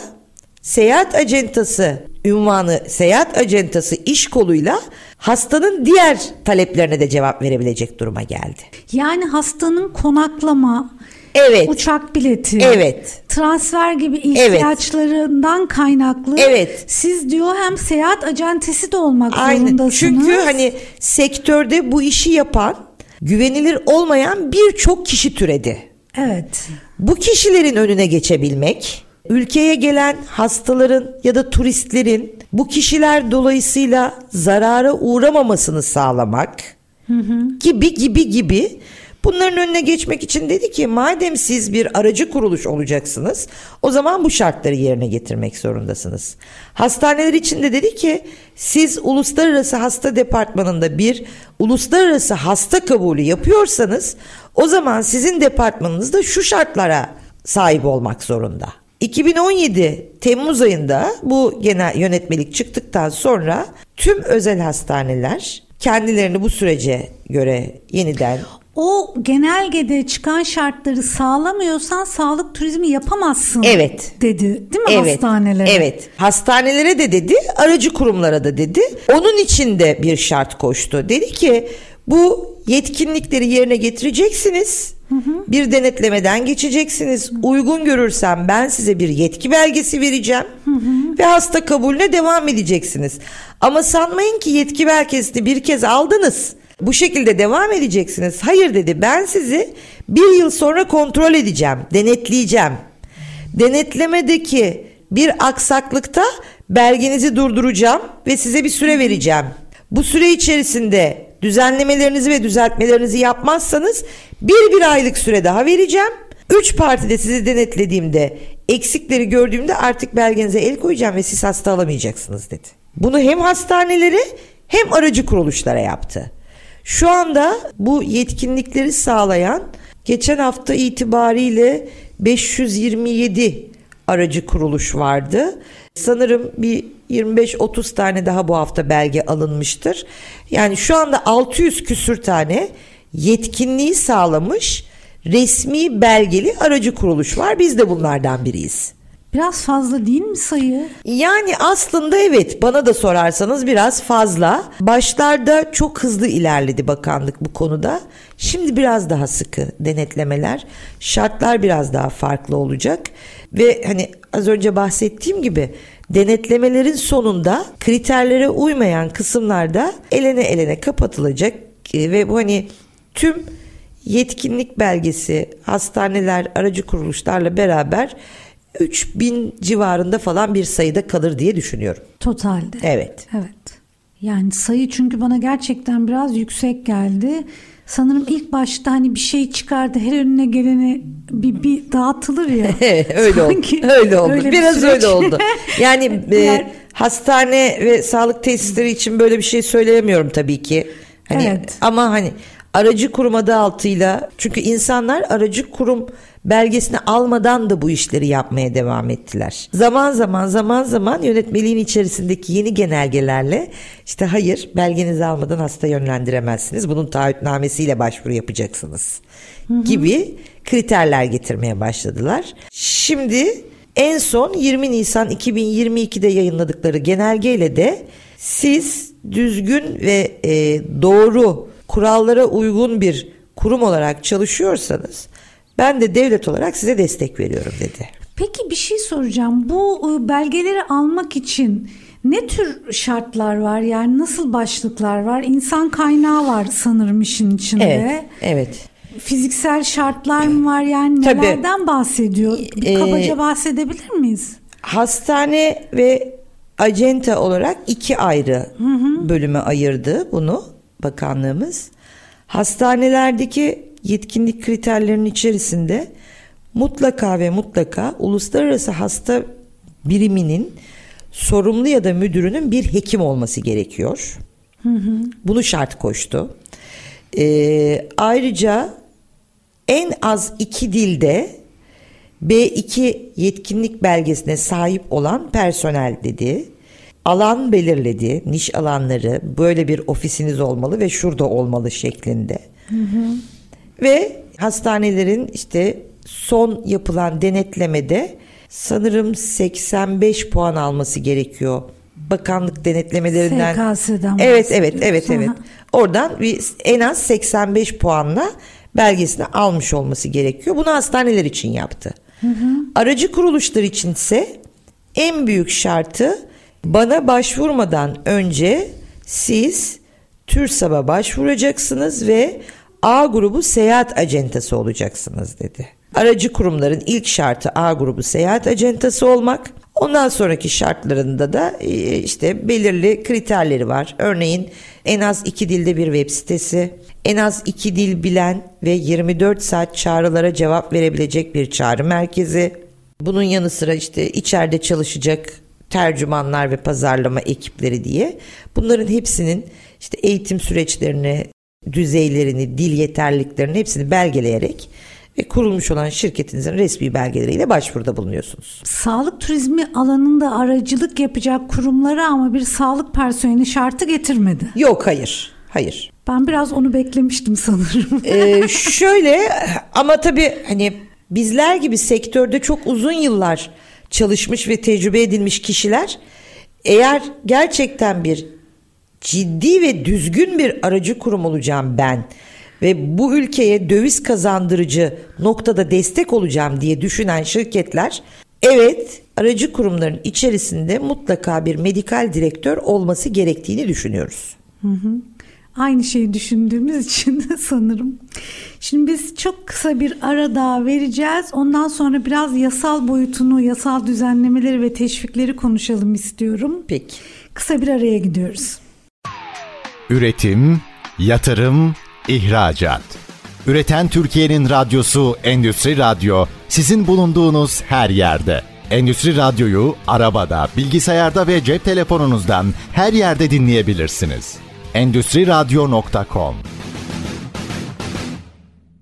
seyahat acentası ünvanı seyahat acentası iş koluyla hastanın diğer taleplerine de cevap verebilecek duruma geldi. Yani hastanın konaklama, Evet. uçak bileti, Evet. transfer gibi ihtiyaçlarından kaynaklı. Evet. Siz diyor hem seyahat acentesi de olmak Aynen. zorundasınız. Çünkü hani sektörde bu işi yapan güvenilir olmayan birçok kişi türedi. Evet. Bu kişilerin önüne geçebilmek, ülkeye gelen hastaların ya da turistlerin bu kişiler dolayısıyla zarara uğramamasını sağlamak gibi gibi gibi bunların önüne geçmek için dedi ki madem siz bir aracı kuruluş olacaksınız o zaman bu şartları yerine getirmek zorundasınız. Hastaneler için de dedi ki siz uluslararası hasta departmanında bir uluslararası hasta kabulü yapıyorsanız o zaman sizin departmanınızda şu şartlara sahip olmak zorunda. 2017 Temmuz ayında bu genel yönetmelik çıktıktan sonra tüm özel hastaneler kendilerini bu sürece göre yeniden O genelgede çıkan şartları sağlamıyorsan sağlık turizmi yapamazsın. Evet. Dedi değil mi evet, hastanelere? Evet. Hastanelere de dedi, aracı kurumlara da dedi. Onun için de bir şart koştu. Dedi ki bu yetkinlikleri yerine getireceksiniz. Bir denetlemeden geçeceksiniz. Uygun görürsem ben size bir yetki belgesi vereceğim. Ve hasta kabulüne devam edeceksiniz. Ama sanmayın ki yetki belgesini bir kez aldınız. Bu şekilde devam edeceksiniz. Hayır dedi ben sizi bir yıl sonra kontrol edeceğim, denetleyeceğim. Denetlemedeki bir aksaklıkta belgenizi durduracağım ve size bir süre vereceğim. Bu süre içerisinde düzenlemelerinizi ve düzeltmelerinizi yapmazsanız bir bir aylık süre daha vereceğim. Üç partide sizi denetlediğimde eksikleri gördüğümde artık belgenize el koyacağım ve siz hasta alamayacaksınız dedi. Bunu hem hastanelere hem aracı kuruluşlara yaptı. Şu anda bu yetkinlikleri sağlayan geçen hafta itibariyle 527 aracı kuruluş vardı. Sanırım bir 25-30 tane daha bu hafta belge alınmıştır. Yani şu anda 600 küsür tane yetkinliği sağlamış resmi belgeli aracı kuruluş var. Biz de bunlardan biriyiz. Biraz fazla değil mi sayı? Yani aslında evet bana da sorarsanız biraz fazla. Başlarda çok hızlı ilerledi bakanlık bu konuda. Şimdi biraz daha sıkı denetlemeler, şartlar biraz daha farklı olacak. Ve hani az önce bahsettiğim gibi denetlemelerin sonunda kriterlere uymayan kısımlarda elene elene kapatılacak E, ve bu hani tüm yetkinlik belgesi hastaneler aracı kuruluşlarla beraber 3000 civarında falan bir sayıda kalır diye düşünüyorum. Totalde. Evet. Evet. Yani sayı çünkü bana gerçekten biraz yüksek geldi. Sanırım ilk başta hani bir şey çıkardı her önüne geleni bir, bir dağıtılır ya. *laughs* öyle oldu. Sanki Öyle oldu. öyle bir Biraz süreç. öyle oldu. *laughs* Yani e, hastane ve sağlık tesisleri için böyle bir şey söyleyemiyorum tabii ki. Hani Evet. ama hani aracı kurum adı altıyla çünkü insanlar aracı kurum belgesini almadan da bu işleri yapmaya devam ettiler. Zaman zaman zaman zaman yönetmeliğin içerisindeki yeni genelgelerle işte hayır belgenizi almadan hasta yönlendiremezsiniz. Bunun taahhütnamesiyle başvuru yapacaksınız gibi kriterler getirmeye başladılar. Şimdi en son 20 Nisan 2022'de yayınladıkları genelgeyle de siz düzgün ve e, doğru kurallara uygun bir kurum olarak çalışıyorsanız ben de devlet olarak size destek veriyorum dedi. Peki bir şey soracağım. Bu e, belgeleri almak için ne tür şartlar var? Yani nasıl başlıklar var? İnsan kaynağı var sanırım işin içinde. Evet, evet. Fiziksel şartlar mı var? Yani Tabii. nelerden bahsediyor? Bir Ee, kabaca bahsedebilir miyiz? Hastane ve acenta olarak iki ayrı bölüme ayırdı bunu bakanlığımız. Hastanelerdeki yetkinlik kriterlerinin içerisinde mutlaka ve mutlaka uluslararası hasta biriminin sorumlu ya da müdürünün bir hekim olması gerekiyor. Bunu şart koştu. Ee, ayrıca en az iki dilde B2 yetkinlik belgesine sahip olan personel dedi. Alan belirledi. Niş alanları böyle bir ofisiniz olmalı ve şurada olmalı şeklinde. Ve hastanelerin işte son yapılan denetlemede sanırım 85 puan alması gerekiyor. Bakanlık denetlemelerinden. SKS'den Evet evet evet evet. Aha. Oradan bir en az 85 puanla belgesini almış olması gerekiyor. Bunu hastaneler için yaptı. Aracı kuruluşlar içinse en büyük şartı bana başvurmadan önce siz TÜRSAB'a başvuracaksınız ve A grubu seyahat acentası olacaksınız dedi. Aracı kurumların ilk şartı A grubu seyahat acentası olmak. Ondan sonraki şartlarında da e, işte belirli kriterleri var. Örneğin en az iki dilde bir web sitesi, en az iki dil bilen ve 24 saat çağrılara cevap verebilecek bir çağrı merkezi. Bunun yanı sıra işte içeride çalışacak tercümanlar ve pazarlama ekipleri diye bunların hepsinin işte eğitim süreçlerini, düzeylerini, dil yeterliliklerini hepsini belgeleyerek ve kurulmuş olan şirketinizin resmi belgeleriyle başvuruda bulunuyorsunuz. Sağlık turizmi alanında aracılık yapacak kurumlara ama bir sağlık personeli şartı getirmedi. Yok hayır. Hayır. Ben biraz onu beklemiştim sanırım. Ee, şöyle ama tabii hani bizler gibi sektörde çok uzun yıllar çalışmış ve tecrübe edilmiş kişiler eğer gerçekten bir ciddi ve düzgün bir aracı kurum olacağım ben ve bu ülkeye döviz kazandırıcı noktada destek olacağım diye düşünen şirketler evet aracı kurumların içerisinde mutlaka bir medikal direktör olması gerektiğini düşünüyoruz. Aynı şeyi düşündüğümüz için *laughs* sanırım. Şimdi biz çok kısa bir ara daha vereceğiz. Ondan sonra biraz yasal boyutunu, yasal düzenlemeleri ve teşvikleri konuşalım istiyorum. Peki. Kısa bir araya gidiyoruz. Üretim, yatırım, ihracat. Üreten Türkiye'nin radyosu Endüstri Radyo sizin bulunduğunuz her yerde. Endüstri Radyo'yu arabada, bilgisayarda ve cep telefonunuzdan her yerde dinleyebilirsiniz. Endüstri Radyo.com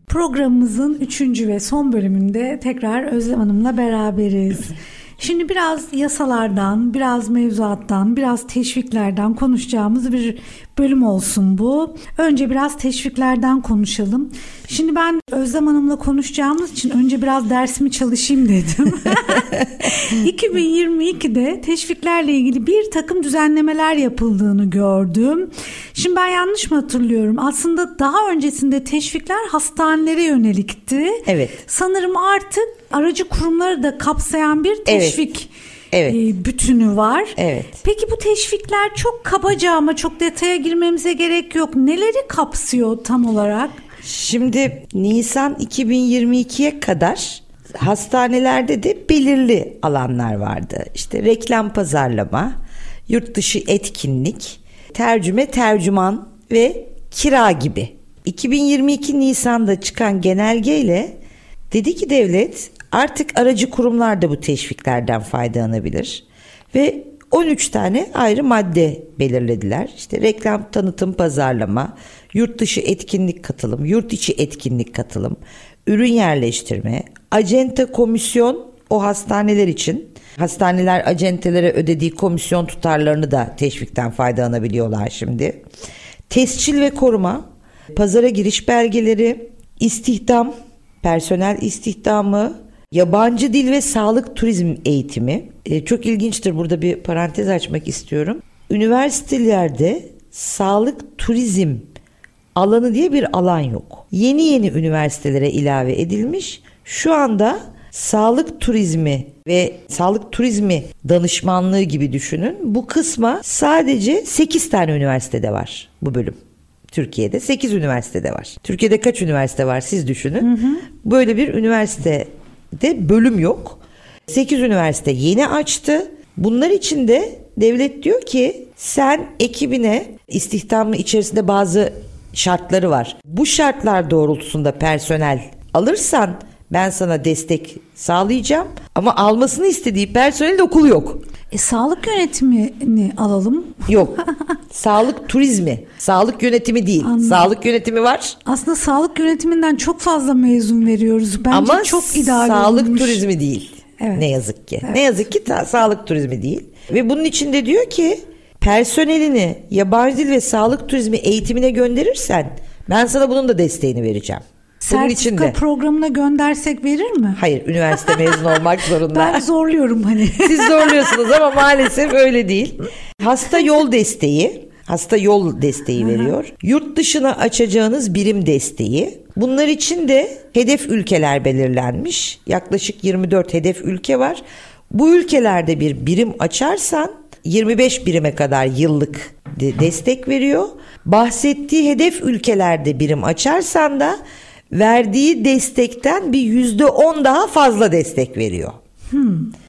Programımızın üçüncü ve son bölümünde tekrar Özlem Hanım'la beraberiz. Şimdi biraz yasalardan, biraz mevzuattan, biraz teşviklerden konuşacağımız bir bölüm olsun bu. Önce biraz teşviklerden konuşalım. Şimdi ben Özlem Hanım'la konuşacağımız için önce biraz dersimi çalışayım dedim. *laughs* 2022'de teşviklerle ilgili bir takım düzenlemeler yapıldığını gördüm. Şimdi ben yanlış mı hatırlıyorum? Aslında daha öncesinde teşvikler hastanelere yönelikti. Evet. Sanırım artık aracı kurumları da kapsayan bir teşvik Evet. e, bütünü var. Evet. Peki bu teşvikler çok kabaca ama çok detaya girmemize gerek yok. Neleri kapsıyor tam olarak? Şimdi Nisan 2022'ye kadar hastanelerde de belirli alanlar vardı. İşte reklam pazarlama, yurt dışı etkinlik, tercüme tercüman ve kira gibi. 2022 Nisan'da çıkan genelgeyle dedi ki devlet artık aracı kurumlar da bu teşviklerden faydalanabilir. Ve 13 tane ayrı madde belirlediler. İşte reklam, tanıtım, pazarlama, yurt dışı etkinlik katılım, yurt içi etkinlik katılım, ürün yerleştirme, acente komisyon o hastaneler için. Hastaneler acentelere ödediği komisyon tutarlarını da teşvikten faydalanabiliyorlar şimdi. Tescil ve koruma, pazara giriş belgeleri, istihdam, personel istihdamı, yabancı dil ve sağlık turizm eğitimi. Ee, çok ilginçtir burada bir parantez açmak istiyorum. Üniversitelerde sağlık turizm alanı diye bir alan yok. Yeni yeni üniversitelere ilave edilmiş. Şu anda sağlık turizmi ve sağlık turizmi danışmanlığı gibi düşünün. Bu kısma sadece 8 tane üniversitede var bu bölüm. Türkiye'de 8 üniversitede var. Türkiye'de kaç üniversite var siz düşünün. Böyle bir üniversitede bölüm yok. 8 üniversite yeni açtı. Bunlar için de devlet diyor ki sen ekibine istihdamı içerisinde bazı şartları var. Bu şartlar doğrultusunda personel alırsan ben sana destek sağlayacağım ama almasını istediği personel okul yok. E, sağlık yönetimini alalım. Yok. *laughs* sağlık turizmi. Sağlık yönetimi değil. Anladım. Sağlık yönetimi var Aslında sağlık yönetiminden çok fazla mezun veriyoruz. Bence ama çok ideal sağlık olmuş. turizmi değil. Evet. Ne yazık ki. Evet. Ne yazık ki ta- sağlık turizmi değil. Ve bunun içinde diyor ki personelini yabancı dil ve sağlık turizmi eğitimine gönderirsen ben sana bunun da desteğini vereceğim. Bunun Sertifika içinde. programına göndersek verir mi? Hayır üniversite mezunu olmak zorunda. Ben zorluyorum hani. *laughs* Siz zorluyorsunuz ama maalesef öyle değil. Hasta yol desteği, hasta yol desteği veriyor. Yurt dışına açacağınız birim desteği. Bunlar için de hedef ülkeler belirlenmiş. Yaklaşık 24 hedef ülke var. Bu ülkelerde bir birim açarsan 25 birime kadar yıllık de- destek veriyor. Bahsettiği hedef ülkelerde birim açarsan da verdiği destekten bir yüzde on daha fazla destek veriyor.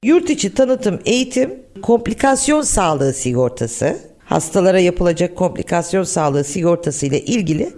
Yurt içi tanıtım, eğitim, komplikasyon sağlığı sigortası, hastalara yapılacak komplikasyon sağlığı sigortası ile ilgili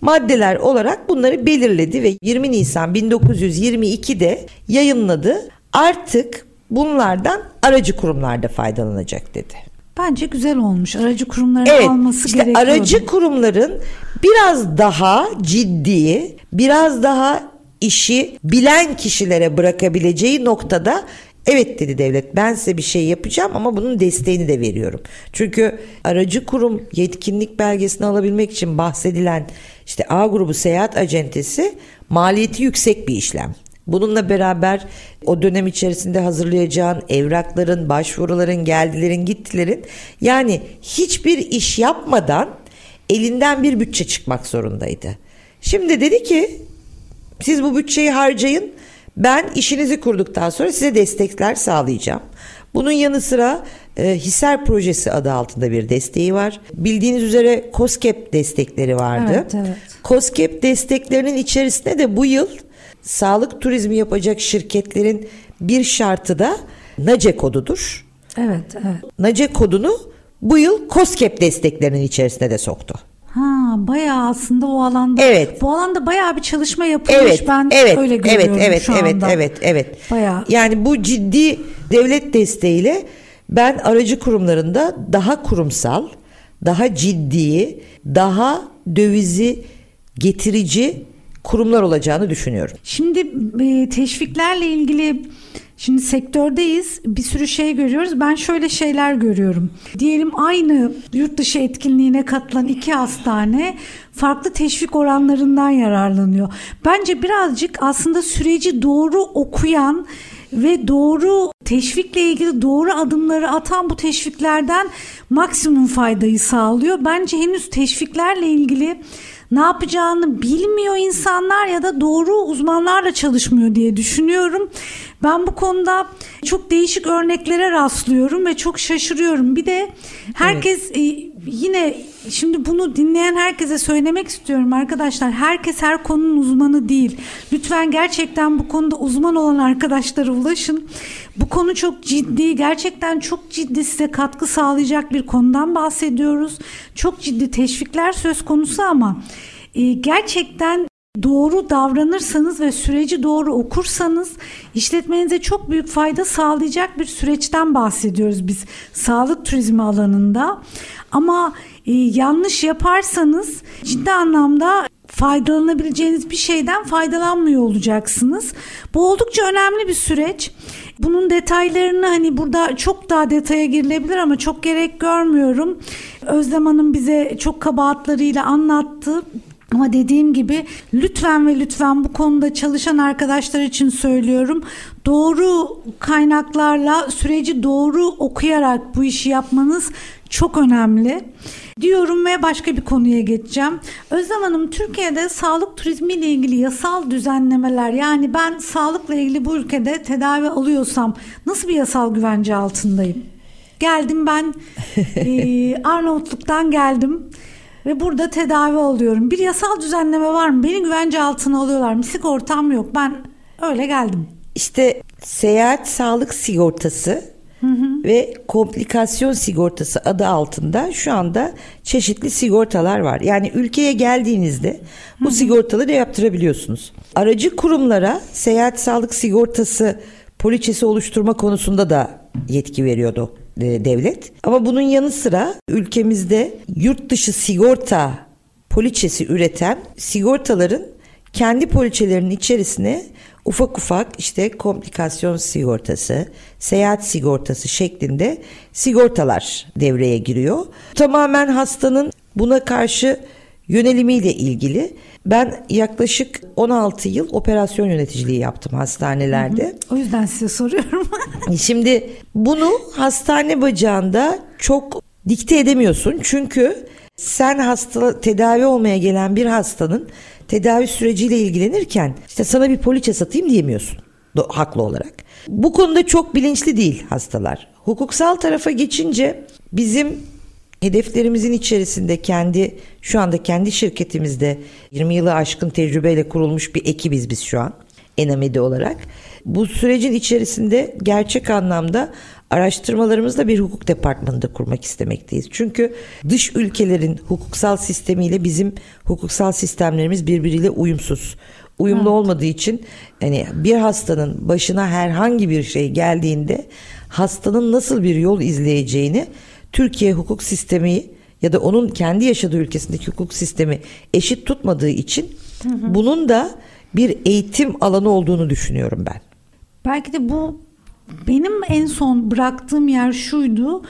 maddeler olarak bunları belirledi ve 20 Nisan 1922'de yayınladı. Artık bunlardan aracı kurumlarda faydalanacak dedi. Bence güzel olmuş. Aracı kurumların Evet alması işte gerekiyordu. aracı kurumların biraz daha ciddi, biraz daha işi bilen kişilere bırakabileceği noktada evet dedi devlet ben size bir şey yapacağım ama bunun desteğini de veriyorum. Çünkü aracı kurum yetkinlik belgesini alabilmek için bahsedilen işte A grubu seyahat acentesi maliyeti yüksek bir işlem. Bununla beraber o dönem içerisinde hazırlayacağın evrakların, başvuruların, geldilerin, gittilerin yani hiçbir iş yapmadan elinden bir bütçe çıkmak zorundaydı. Şimdi dedi ki siz bu bütçeyi harcayın. Ben işinizi kurduktan sonra size destekler sağlayacağım. Bunun yanı sıra e, Hisar Projesi adı altında bir desteği var. Bildiğiniz üzere COSGAP destekleri vardı. Evet, evet. COSGAP desteklerinin içerisinde de bu yıl sağlık turizmi yapacak şirketlerin bir şartı da NACE kodudur. Evet, evet. NACE kodunu bu yıl COSGAP desteklerinin içerisine de soktu. Ha, bayağı aslında o alanda. Evet. Bu alanda bayağı bir çalışma yapılmış. Evet, ben evet, öyle evet, görüyorum evet, şu evet, anda. evet, evet. Bayağı. Yani bu ciddi devlet desteğiyle ben aracı kurumlarında daha kurumsal, daha ciddi, daha dövizi getirici kurumlar olacağını düşünüyorum. Şimdi e, teşviklerle ilgili şimdi sektördeyiz. Bir sürü şey görüyoruz. Ben şöyle şeyler görüyorum. Diyelim aynı yurt dışı etkinliğine katılan iki hastane farklı teşvik oranlarından yararlanıyor. Bence birazcık aslında süreci doğru okuyan ve doğru teşvikle ilgili doğru adımları atan bu teşviklerden maksimum faydayı sağlıyor. Bence henüz teşviklerle ilgili ne yapacağını bilmiyor insanlar ya da doğru uzmanlarla çalışmıyor diye düşünüyorum. Ben bu konuda çok değişik örneklere rastlıyorum ve çok şaşırıyorum. Bir de herkes e, yine şimdi bunu dinleyen herkese söylemek istiyorum arkadaşlar. Herkes her konunun uzmanı değil. Lütfen gerçekten bu konuda uzman olan arkadaşlara ulaşın. Bu konu çok ciddi, gerçekten çok ciddi size katkı sağlayacak bir konudan bahsediyoruz. Çok ciddi teşvikler söz konusu ama e, gerçekten doğru davranırsanız ve süreci doğru okursanız işletmenize çok büyük fayda sağlayacak bir süreçten bahsediyoruz biz sağlık turizmi alanında. Ama yanlış yaparsanız ciddi anlamda faydalanabileceğiniz bir şeyden faydalanmıyor olacaksınız. Bu oldukça önemli bir süreç. Bunun detaylarını hani burada çok daha detaya girilebilir ama çok gerek görmüyorum. Özlem Hanım bize çok kabahatlarıyla anlattı. Ama dediğim gibi lütfen ve lütfen bu konuda çalışan arkadaşlar için söylüyorum. Doğru kaynaklarla süreci doğru okuyarak bu işi yapmanız çok önemli. Diyorum ve başka bir konuya geçeceğim. Özlem Hanım Türkiye'de sağlık turizmi ile ilgili yasal düzenlemeler yani ben sağlıkla ilgili bu ülkede tedavi alıyorsam nasıl bir yasal güvence altındayım? Geldim ben *laughs* e, Arnavutluk'tan geldim ve burada tedavi oluyorum. Bir yasal düzenleme var mı? Beni güvence altına alıyorlar mı? Sigortam yok. Ben öyle geldim. İşte seyahat sağlık sigortası ve komplikasyon sigortası adı altında şu anda çeşitli sigortalar var. Yani ülkeye geldiğinizde bu sigortaları yaptırabiliyorsunuz. Aracı kurumlara seyahat sağlık sigortası poliçesi oluşturma konusunda da yetki veriyordu e, devlet. Ama bunun yanı sıra ülkemizde yurt dışı sigorta poliçesi üreten sigortaların kendi poliçelerinin içerisine ufak ufak işte komplikasyon sigortası, seyahat sigortası şeklinde sigortalar devreye giriyor. Tamamen hastanın buna karşı yönelimiyle ilgili. Ben yaklaşık 16 yıl operasyon yöneticiliği yaptım hastanelerde. Hı hı. O yüzden size soruyorum. *laughs* Şimdi bunu hastane bacağında çok dikte edemiyorsun. Çünkü sen hasta tedavi olmaya gelen bir hastanın tedavi süreciyle ilgilenirken işte sana bir poliçe satayım diyemiyorsun haklı olarak. Bu konuda çok bilinçli değil hastalar. Hukuksal tarafa geçince bizim hedeflerimizin içerisinde kendi şu anda kendi şirketimizde 20 yılı aşkın tecrübeyle kurulmuş bir ekibiz biz şu an Enamedi olarak. Bu sürecin içerisinde gerçek anlamda araştırmalarımızda bir hukuk departmanında kurmak istemekteyiz. Çünkü dış ülkelerin hukuksal sistemiyle bizim hukuksal sistemlerimiz birbiriyle uyumsuz. Uyumlu evet. olmadığı için hani bir hastanın başına herhangi bir şey geldiğinde hastanın nasıl bir yol izleyeceğini Türkiye hukuk sistemi ya da onun kendi yaşadığı ülkesindeki hukuk sistemi eşit tutmadığı için hı hı. bunun da bir eğitim alanı olduğunu düşünüyorum ben. Belki de bu benim en son bıraktığım yer şuydu.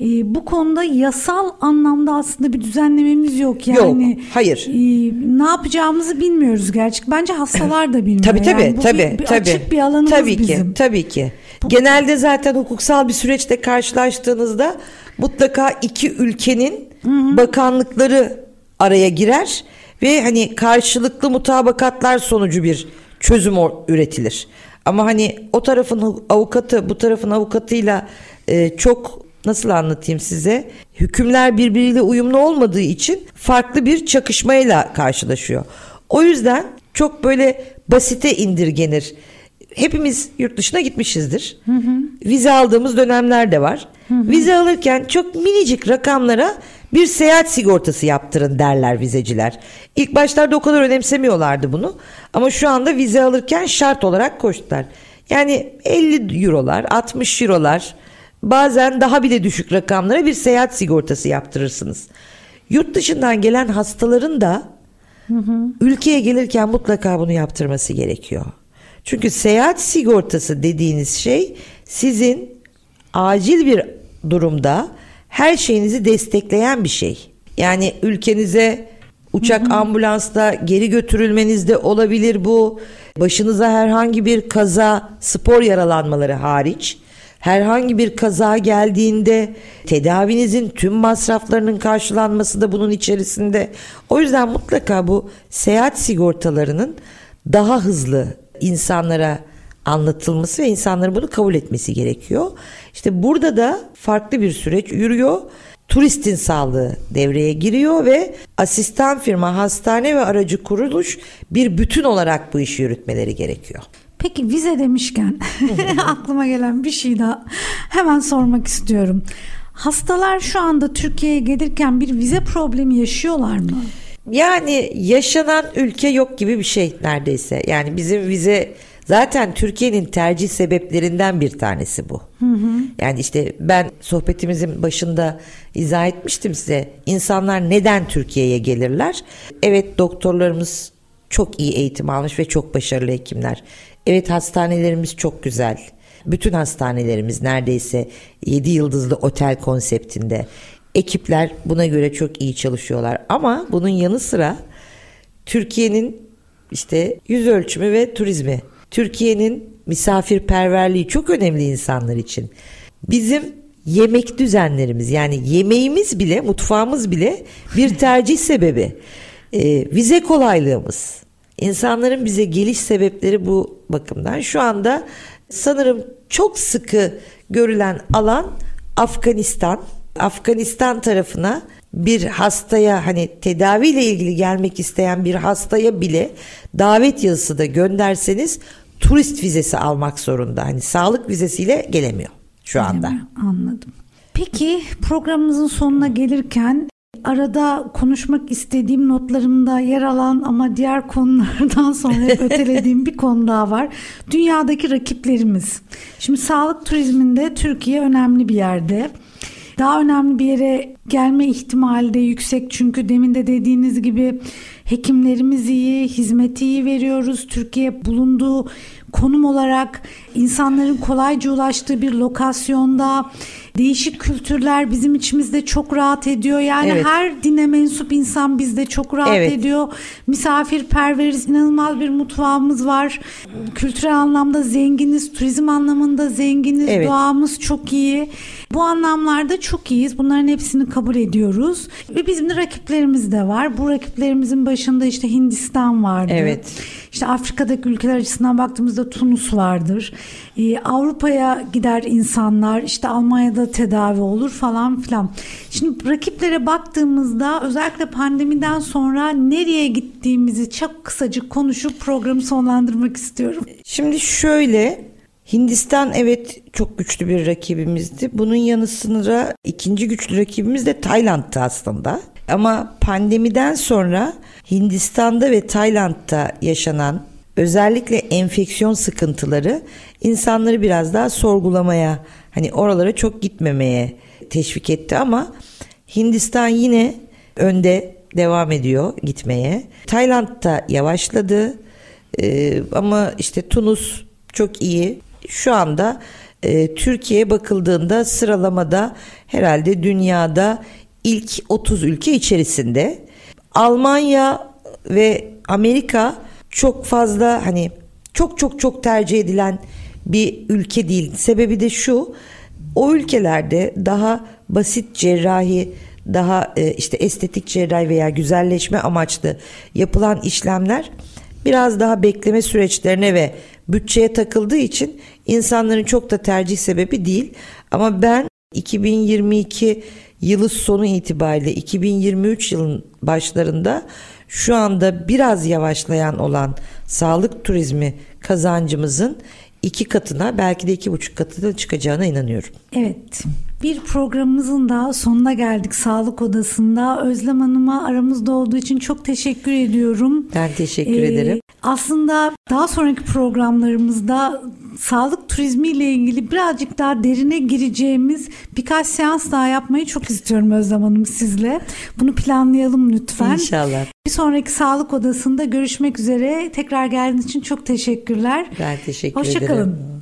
E, bu konuda yasal anlamda aslında bir düzenlememiz yok yani. Yok, hayır. E, ne yapacağımızı bilmiyoruz gerçek. Bence hastalar da bilmiyor. tabii tabii yani bu tabii. Bir, bir tabii. Açık bir alanımız tabii ki, bizim. Tabii ki. Bu, Genelde zaten hukuksal bir süreçte karşılaştığınızda mutlaka iki ülkenin hı bakanlıkları araya girer ve hani karşılıklı mutabakatlar sonucu bir çözüm üretilir. Ama hani o tarafın avukatı bu tarafın avukatıyla e, çok nasıl anlatayım size hükümler birbiriyle uyumlu olmadığı için farklı bir çakışmayla karşılaşıyor. O yüzden çok böyle basite indirgenir. Hepimiz yurt dışına gitmişizdir. Hı hı. Vize aldığımız dönemler de var. Hı hı. Vize alırken çok minicik rakamlara bir seyahat sigortası yaptırın derler vizeciler. İlk başlarda o kadar önemsemiyorlardı bunu. Ama şu anda vize alırken şart olarak koştular. Yani 50 eurolar, 60 eurolar bazen daha bile düşük rakamlara bir seyahat sigortası yaptırırsınız. Yurt dışından gelen hastaların da ülkeye gelirken mutlaka bunu yaptırması gerekiyor. Çünkü seyahat sigortası dediğiniz şey sizin acil bir durumda her şeyinizi destekleyen bir şey. Yani ülkenize uçak hı hı. ambulansla geri götürülmenizde olabilir bu. Başınıza herhangi bir kaza, spor yaralanmaları hariç herhangi bir kaza geldiğinde tedavinizin tüm masraflarının karşılanması da bunun içerisinde. O yüzden mutlaka bu seyahat sigortalarının daha hızlı insanlara anlatılması ve insanların bunu kabul etmesi gerekiyor. İşte burada da farklı bir süreç yürüyor. Turistin sağlığı devreye giriyor ve asistan firma, hastane ve aracı kuruluş bir bütün olarak bu işi yürütmeleri gerekiyor. Peki vize demişken *laughs* aklıma gelen bir şey daha hemen sormak istiyorum. Hastalar şu anda Türkiye'ye gelirken bir vize problemi yaşıyorlar mı? Yani yaşanan ülke yok gibi bir şey neredeyse. Yani bizim vize Zaten Türkiye'nin tercih sebeplerinden bir tanesi bu. Hı hı. Yani işte ben sohbetimizin başında izah etmiştim size. İnsanlar neden Türkiye'ye gelirler? Evet doktorlarımız çok iyi eğitim almış ve çok başarılı hekimler. Evet hastanelerimiz çok güzel. Bütün hastanelerimiz neredeyse 7 yıldızlı otel konseptinde. Ekipler buna göre çok iyi çalışıyorlar ama bunun yanı sıra Türkiye'nin işte yüz ölçümü ve turizmi Türkiye'nin misafirperverliği çok önemli insanlar için. Bizim yemek düzenlerimiz yani yemeğimiz bile mutfağımız bile bir tercih sebebi. Ee, vize kolaylığımız. İnsanların bize geliş sebepleri bu bakımdan. Şu anda sanırım çok sıkı görülen alan Afganistan. Afganistan tarafına bir hastaya hani tedaviyle ilgili gelmek isteyen bir hastaya bile davet yazısı da gönderseniz turist vizesi almak zorunda. Hani sağlık vizesiyle gelemiyor şu anda. Anladım. Peki programımızın sonuna gelirken arada konuşmak istediğim notlarımda yer alan ama diğer konulardan sonra *laughs* ötelediğim bir konu daha var. Dünyadaki rakiplerimiz. Şimdi sağlık turizminde Türkiye önemli bir yerde. Daha önemli bir yere gelme ihtimali de yüksek çünkü demin de dediğiniz gibi hekimlerimiz iyi, hizmeti iyi veriyoruz. Türkiye bulunduğu konum olarak insanların kolayca ulaştığı bir lokasyonda değişik kültürler bizim içimizde çok rahat ediyor. Yani Evet. her dine mensup insan bizde çok rahat Evet. ediyor. Misafirperveriz, inanılmaz bir mutfağımız var. Kültürel anlamda zenginiz, turizm anlamında zenginiz, Evet. doğamız çok iyi. Bu anlamlarda çok iyiyiz. Bunların hepsini kabul ediyoruz. Ve bizim de rakiplerimiz de var. Bu rakiplerimizin başında işte Hindistan vardı. Evet. İşte Afrika'daki ülkeler açısından baktığımızda Tunus vardır. Ee, Avrupa'ya gider insanlar işte Almanya'da tedavi olur falan filan. Şimdi rakiplere baktığımızda özellikle pandemiden sonra nereye gittiğimizi çok kısacık konuşup programı sonlandırmak istiyorum. Şimdi şöyle Hindistan evet çok güçlü bir rakibimizdi. Bunun yanı sıra ikinci güçlü rakibimiz de Tayland'tı aslında. Ama pandemiden sonra Hindistan'da ve Tayland'da yaşanan özellikle enfeksiyon sıkıntıları insanları biraz daha sorgulamaya hani oralara çok gitmemeye teşvik etti ama Hindistan yine önde devam ediyor gitmeye. Tayland da yavaşladı. Ee, ama işte Tunus çok iyi. Şu anda e, Türkiye'ye bakıldığında sıralamada herhalde dünyada ilk 30 ülke içerisinde. Almanya ve Amerika çok fazla hani çok çok çok tercih edilen bir ülke değil. Sebebi de şu. O ülkelerde daha basit cerrahi, daha e, işte estetik cerrahi veya güzelleşme amaçlı yapılan işlemler biraz daha bekleme süreçlerine ve bütçeye takıldığı için insanların çok da tercih sebebi değil. Ama ben 2022 yılı sonu itibariyle 2023 yılın başlarında şu anda biraz yavaşlayan olan sağlık turizmi kazancımızın iki katına belki de iki buçuk katına çıkacağına inanıyorum. Evet. Bir programımızın daha sonuna geldik Sağlık Odası'nda. Özlem Hanım'a aramızda olduğu için çok teşekkür ediyorum. Ben teşekkür Ee, ederim. Aslında daha sonraki programlarımızda sağlık turizmi ile ilgili birazcık daha derine gireceğimiz birkaç seans daha yapmayı çok istiyorum Özlem Hanım sizle. Bunu planlayalım lütfen. İnşallah. Bir sonraki Sağlık Odası'nda görüşmek üzere. Tekrar geldiğiniz için çok teşekkürler. Ben teşekkür Hoşça ederim. kalın.